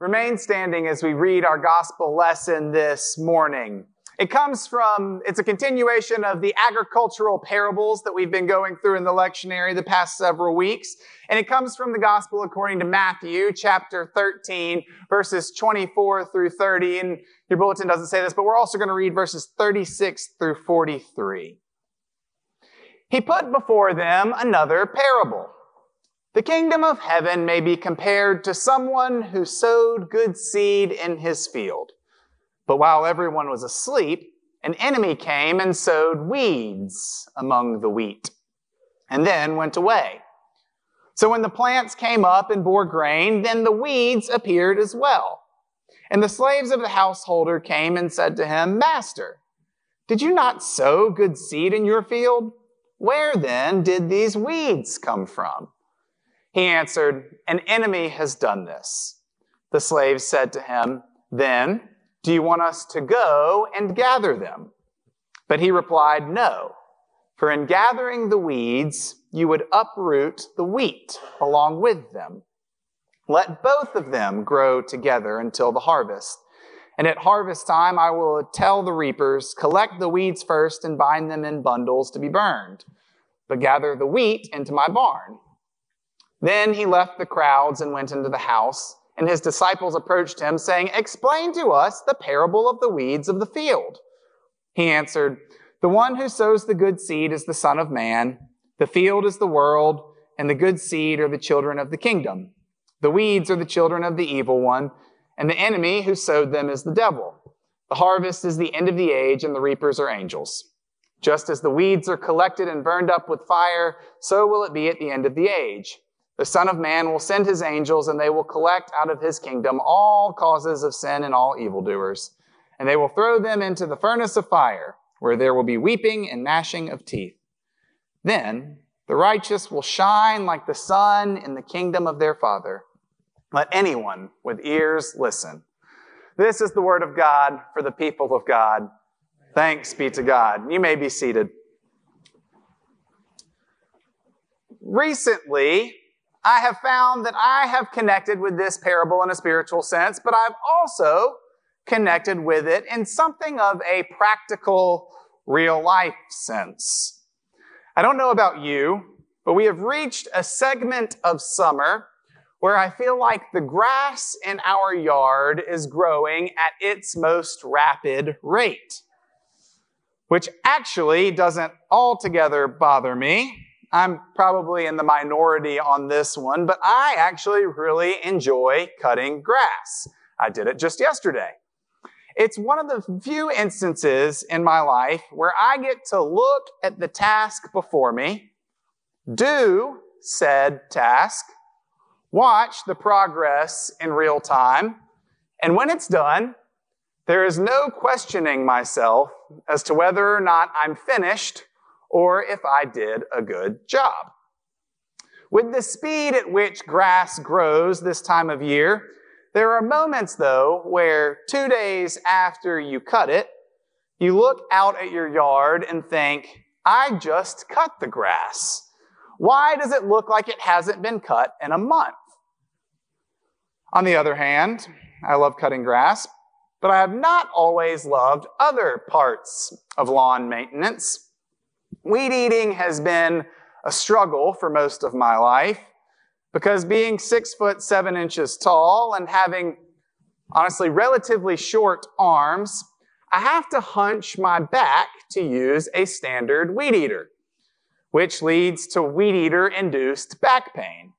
remain standing as we read our gospel lesson this morning. It comes from, it's a continuation of the agricultural parables that we've been going through in the lectionary the past several weeks. And it comes from the gospel according to Matthew chapter 13, verses 24 through 30. And your bulletin doesn't say this, but we're also going to read verses 36 through 43. He put before them another parable. The kingdom of heaven may be compared to someone who sowed good seed in his field. But while everyone was asleep, an enemy came and sowed weeds among the wheat, and then went away. So when the plants came up and bore grain, then the weeds appeared as well. And the slaves of the householder came and said to him, Master, did you not sow good seed in your field? Where then did these weeds come from? He answered, An enemy has done this. The slaves said to him, Then do you want us to go and gather them? But he replied, No, for in gathering the weeds, you would uproot the wheat along with them. Let both of them grow together until the harvest. And at harvest time, I will tell the reapers, collect the weeds first and bind them in bundles to be burned, but gather the wheat into my barn. Then he left the crowds and went into the house. And his disciples approached him, saying, Explain to us the parable of the weeds of the field. He answered, The one who sows the good seed is the Son of Man. The field is the world, and the good seed are the children of the kingdom. The weeds are the children of the evil one, and the enemy who sowed them is the devil. The harvest is the end of the age, and the reapers are angels. Just as the weeds are collected and burned up with fire, so will it be at the end of the age. The Son of Man will send his angels, and they will collect out of his kingdom all causes of sin and all evildoers. And they will throw them into the furnace of fire, where there will be weeping and gnashing of teeth. Then the righteous will shine like the sun in the kingdom of their Father. Let anyone with ears listen. This is the word of God for the people of God. Thanks be to God. You may be seated. Recently, I have found that I have connected with this parable in a spiritual sense, but I've also connected with it in something of a practical, real life sense. I don't know about you, but we have reached a segment of summer where I feel like the grass in our yard is growing at its most rapid rate, which actually doesn't altogether bother me I'm probably in the minority on this one, but I actually really enjoy cutting grass. I did it just yesterday. It's one of the few instances in my life where I get to look at the task before me, do said task, watch the progress in real time, and when it's done, there is no questioning myself as to whether or not I'm finished or if I did a good job. With the speed at which grass grows this time of year, there are moments though where two days after you cut it, you look out at your yard and think, I just cut the grass. Why does it look like it hasn't been cut in a month? On the other hand, I love cutting grass, but I have not always loved other parts of lawn maintenance. Weed eating has been a struggle for most of my life because being six foot seven inches tall and having honestly relatively short arms, I have to hunch my back to use a standard weed eater, which leads to weed eater induced back pain.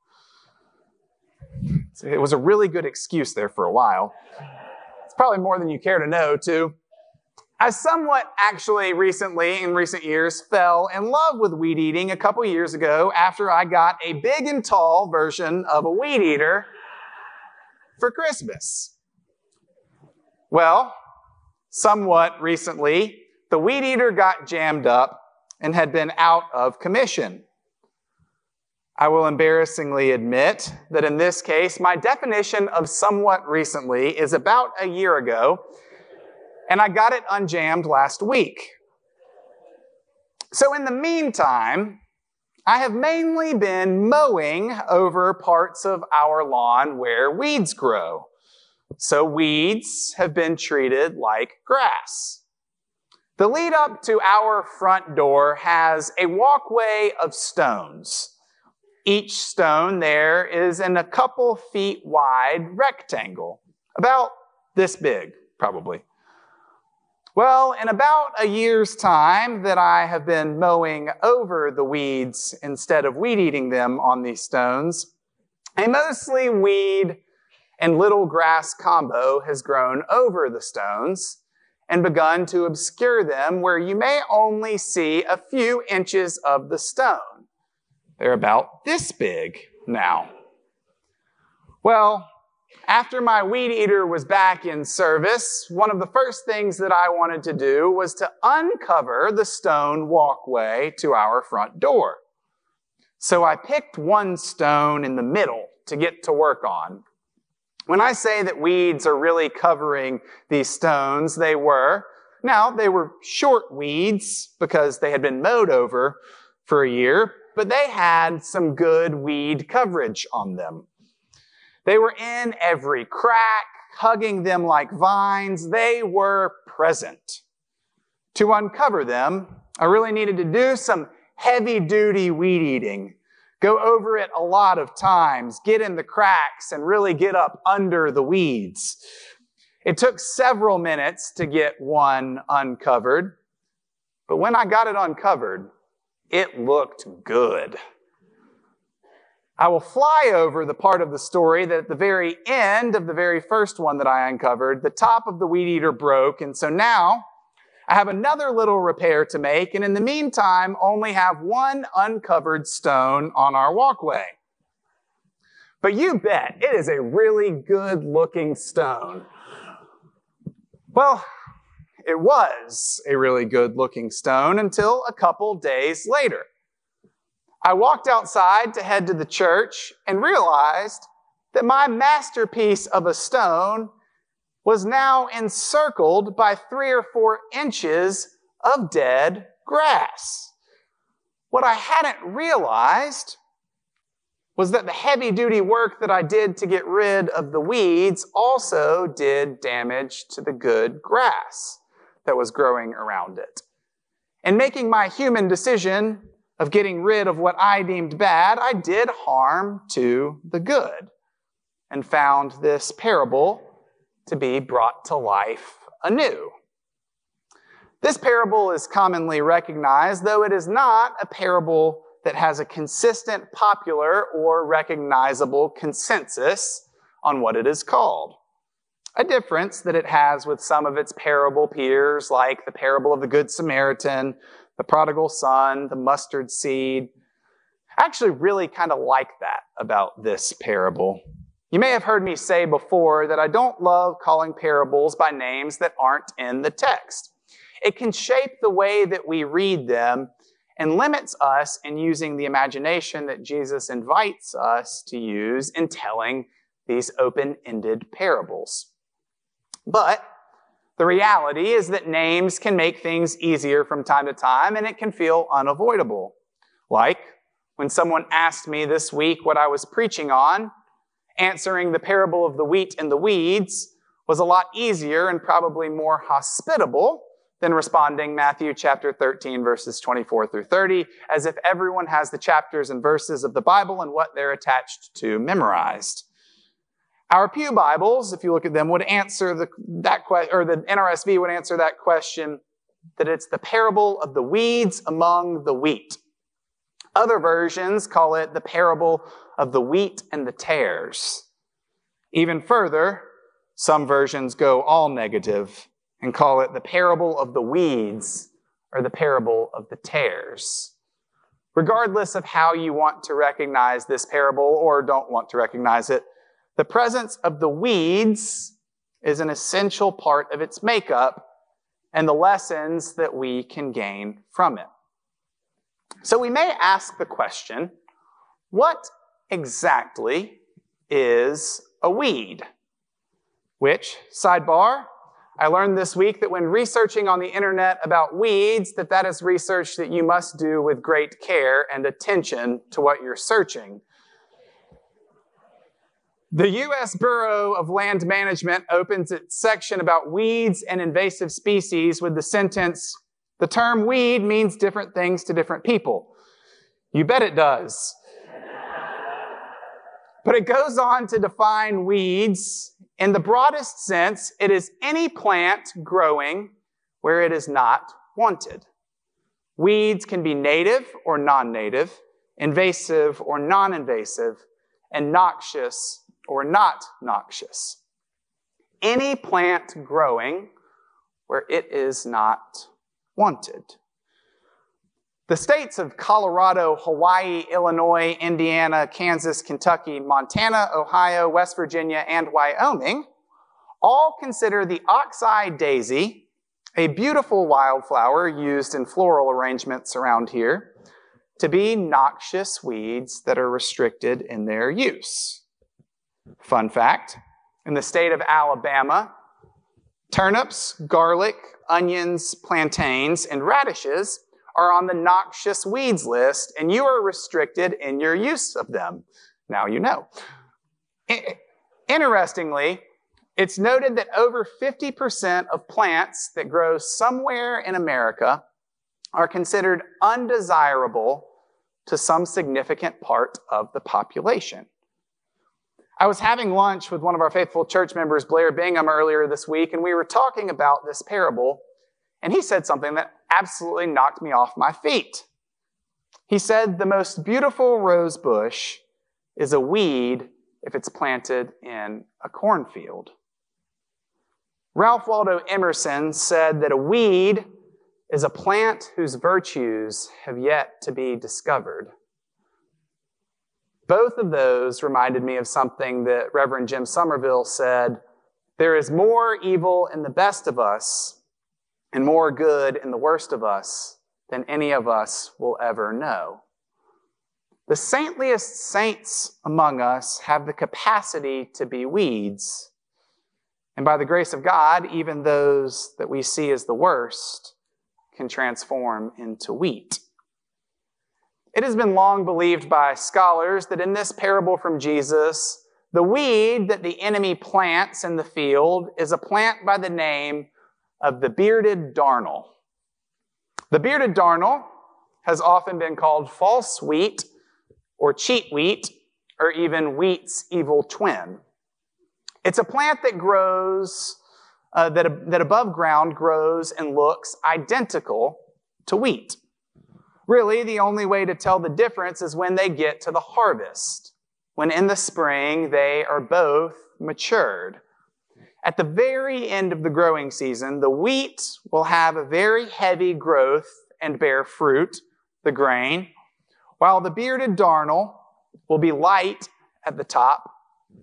It was a really good excuse there for a while. It's probably more than you care to know, too. I somewhat actually recently, in recent years, fell in love with weed eating a couple years ago after I got a big and tall version of a weed eater for Christmas. Well, somewhat recently, the weed eater got jammed up and had been out of commission. I will embarrassingly admit that in this case, my definition of somewhat recently is about a year ago and I got it unjammed last week. So in the meantime, I have mainly been mowing over parts of our lawn where weeds grow. So weeds have been treated like grass. The lead up to our front door has a walkway of stones. Each stone there is in a couple feet wide rectangle, about this big, probably. Well, in about a year's time that I have been mowing over the weeds instead of weed eating them on these stones, a mostly weed and little grass combo has grown over the stones and begun to obscure them where you may only see a few inches of the stone. They're about this big now. Well, after my weed eater was back in service, one of the first things that I wanted to do was to uncover the stone walkway to our front door. So I picked one stone in the middle to get to work on. When I say that weeds are really covering these stones, they were. Now, they were short weeds because they had been mowed over for a year, but they had some good weed coverage on them. They were in every crack, hugging them like vines. They were present. To uncover them, I really needed to do some heavy duty weed eating. Go over it a lot of times, get in the cracks, and really get up under the weeds. It took several minutes to get one uncovered, but when I got it uncovered, it looked good. I will fly over the part of the story that at the very end of the very first one that I uncovered, the top of the weed eater broke. And so now I have another little repair to make. And in the meantime, only have one uncovered stone on our walkway. But you bet it is a really good looking stone. Well, it was a really good looking stone until a couple days later. I walked outside to head to the church and realized that my masterpiece of a stone was now encircled by three or four inches of dead grass. What I hadn't realized was that the heavy duty work that I did to get rid of the weeds also did damage to the good grass that was growing around it. In making my human decision of getting rid of what I deemed bad, I did harm to the good and found this parable to be brought to life anew. This parable is commonly recognized, though it is not a parable that has a consistent, popular, or recognizable consensus on what it is called. A difference that it has with some of its parable peers, like the parable of the Good Samaritan the prodigal son, the mustard seed. I actually really kind of like that about this parable. You may have heard me say before that I don't love calling parables by names that aren't in the text. It can shape the way that we read them and limits us in using the imagination that Jesus invites us to use in telling these open ended parables. But the reality is that names can make things easier from time to time and it can feel unavoidable. Like when someone asked me this week what I was preaching on, answering the parable of the wheat and the weeds was a lot easier and probably more hospitable than responding Matthew chapter 13 verses 24 through 30 as if everyone has the chapters and verses of the Bible and what they're attached to memorized. Our Pew Bibles, if you look at them, would answer the, that question, or the NRSV would answer that question that it's the parable of the weeds among the wheat. Other versions call it the parable of the wheat and the tares. Even further, some versions go all negative and call it the parable of the weeds or the parable of the tares. Regardless of how you want to recognize this parable or don't want to recognize it, the presence of the weeds is an essential part of its makeup and the lessons that we can gain from it. So we may ask the question, what exactly is a weed? Which, sidebar, I learned this week that when researching on the internet about weeds, that that is research that you must do with great care and attention to what you're searching. The U.S. Bureau of Land Management opens its section about weeds and invasive species with the sentence, the term weed means different things to different people. You bet it does. but it goes on to define weeds in the broadest sense, it is any plant growing where it is not wanted. Weeds can be native or non-native, invasive or non-invasive, and noxious or not noxious. Any plant growing where it is not wanted. The states of Colorado, Hawaii, Illinois, Indiana, Kansas, Kentucky, Montana, Ohio, West Virginia, and Wyoming all consider the oxeye daisy, a beautiful wildflower used in floral arrangements around here, to be noxious weeds that are restricted in their use. Fun fact in the state of Alabama, turnips, garlic, onions, plantains, and radishes are on the noxious weeds list, and you are restricted in your use of them. Now you know. Interestingly, it's noted that over 50% of plants that grow somewhere in America are considered undesirable to some significant part of the population. I was having lunch with one of our faithful church members, Blair Bingham, earlier this week, and we were talking about this parable, and he said something that absolutely knocked me off my feet. He said, The most beautiful rose bush is a weed if it's planted in a cornfield. Ralph Waldo Emerson said that a weed is a plant whose virtues have yet to be discovered. Both of those reminded me of something that Reverend Jim Somerville said There is more evil in the best of us and more good in the worst of us than any of us will ever know. The saintliest saints among us have the capacity to be weeds. And by the grace of God, even those that we see as the worst can transform into wheat. It has been long believed by scholars that in this parable from Jesus, the weed that the enemy plants in the field is a plant by the name of the bearded darnel. The bearded darnel has often been called false wheat or cheat wheat or even wheat's evil twin. It's a plant that grows, uh, that, that above ground grows and looks identical to wheat. Really, the only way to tell the difference is when they get to the harvest, when in the spring they are both matured. At the very end of the growing season, the wheat will have a very heavy growth and bear fruit, the grain, while the bearded darnel will be light at the top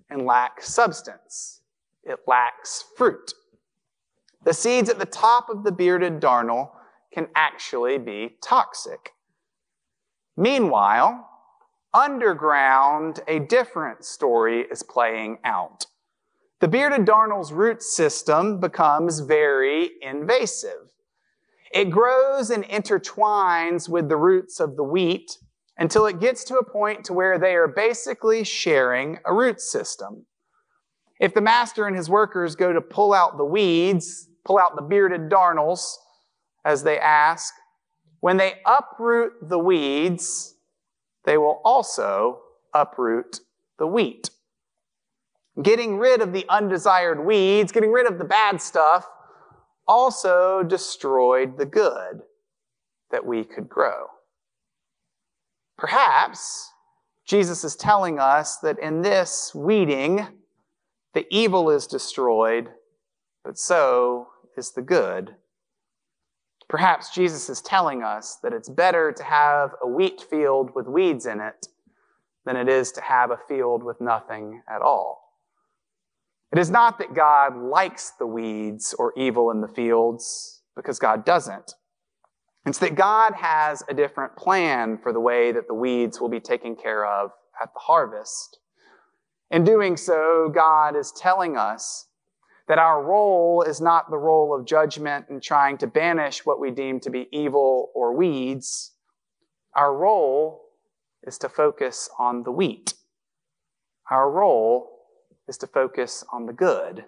and lack substance. It lacks fruit. The seeds at the top of the bearded darnel can actually be toxic. Meanwhile, underground, a different story is playing out. The bearded darnel's root system becomes very invasive. It grows and intertwines with the roots of the wheat until it gets to a point to where they are basically sharing a root system. If the master and his workers go to pull out the weeds, pull out the bearded darnels, as they ask, when they uproot the weeds, they will also uproot the wheat. Getting rid of the undesired weeds, getting rid of the bad stuff, also destroyed the good that we could grow. Perhaps Jesus is telling us that in this weeding, the evil is destroyed, but so is the good Perhaps Jesus is telling us that it's better to have a wheat field with weeds in it than it is to have a field with nothing at all. It is not that God likes the weeds or evil in the fields, because God doesn't. It's that God has a different plan for the way that the weeds will be taken care of at the harvest. In doing so, God is telling us that our role is not the role of judgment and trying to banish what we deem to be evil or weeds. Our role is to focus on the wheat. Our role is to focus on the good.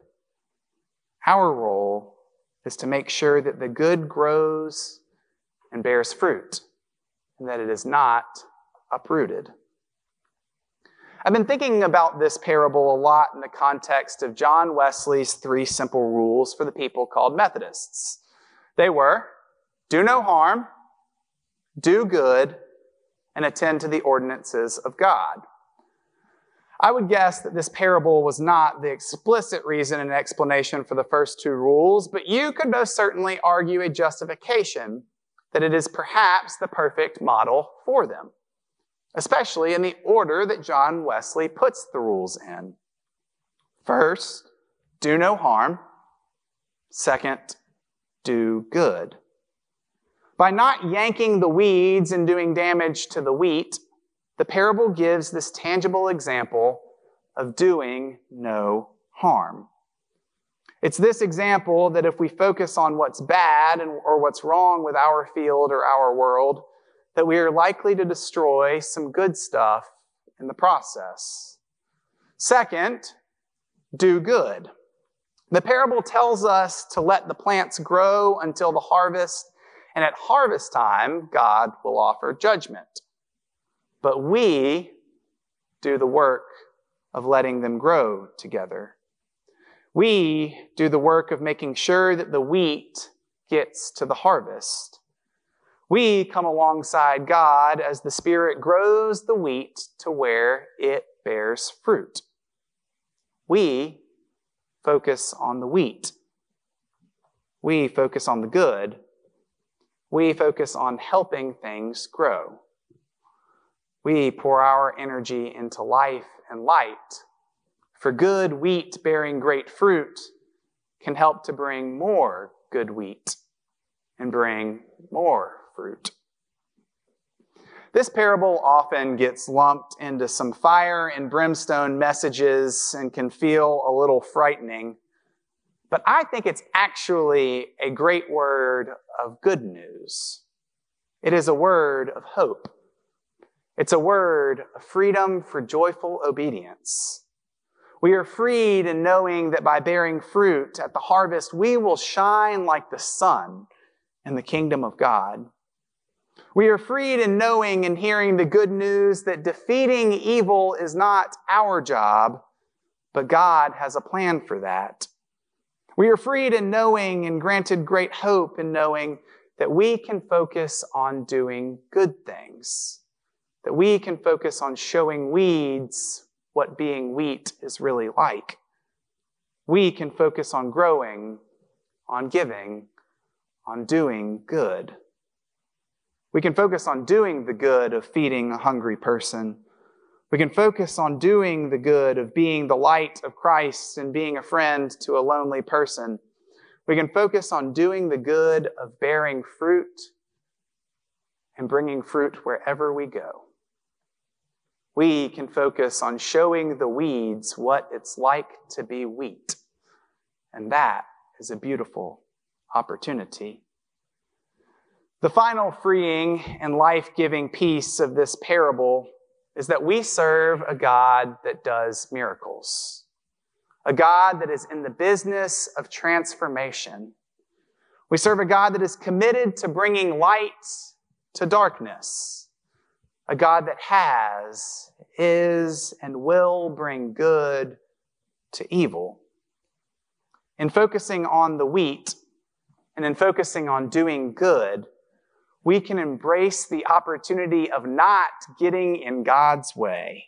Our role is to make sure that the good grows and bears fruit, and that it is not uprooted. I've been thinking about this parable a lot in the context of John Wesley's three simple rules for the people called Methodists. They were do no harm, do good, and attend to the ordinances of God. I would guess that this parable was not the explicit reason and explanation for the first two rules, but you could most certainly argue a justification that it is perhaps the perfect model for them, especially in the order that John Wesley puts the rules in. First, do no harm. Second, do good. By not yanking the weeds and doing damage to the wheat, the parable gives this tangible example of doing no harm. It's this example that if we focus on what's bad or what's wrong with our field or our world, that we are likely to destroy some good stuff in the process. Second, do good. The parable tells us to let the plants grow until the harvest, and at harvest time, God will offer judgment. But we do the work of letting them grow together. We do the work of making sure that the wheat gets to the harvest. We come alongside God as the Spirit grows the wheat to where it bears fruit. We focus on the wheat. We focus on the good. We focus on helping things grow. We pour our energy into life and light. For good wheat bearing great fruit can help to bring more good wheat and bring more fruit. This parable often gets lumped into some fire and brimstone messages and can feel a little frightening. But I think it's actually a great word of good news. It is a word of hope. It's a word of freedom for joyful obedience. We are freed in knowing that by bearing fruit at the harvest, we will shine like the sun in the kingdom of God. We are freed in knowing and hearing the good news that defeating evil is not our job, but God has a plan for that. We are freed in knowing and granted great hope in knowing that we can focus on doing good things that we can focus on showing weeds what being wheat is really like. We can focus on growing, on giving, on doing good. We can focus on doing the good of feeding a hungry person. We can focus on doing the good of being the light of Christ and being a friend to a lonely person. We can focus on doing the good of bearing fruit and bringing fruit wherever we go we can focus on showing the weeds what it's like to be wheat. And that is a beautiful opportunity. The final freeing and life giving piece of this parable is that we serve a God that does miracles, a God that is in the business of transformation. We serve a God that is committed to bringing light to darkness a God that has, is, and will bring good to evil. In focusing on the wheat and in focusing on doing good, we can embrace the opportunity of not getting in God's way.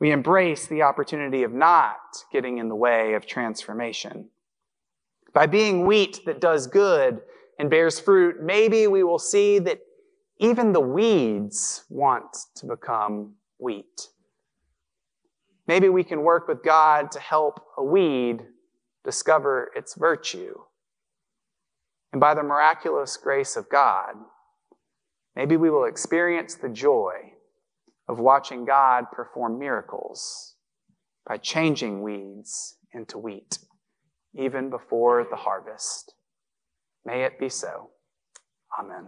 We embrace the opportunity of not getting in the way of transformation. By being wheat that does good and bears fruit, maybe we will see that even the weeds want to become wheat. Maybe we can work with God to help a weed discover its virtue. And by the miraculous grace of God, maybe we will experience the joy of watching God perform miracles by changing weeds into wheat, even before the harvest. May it be so. Amen.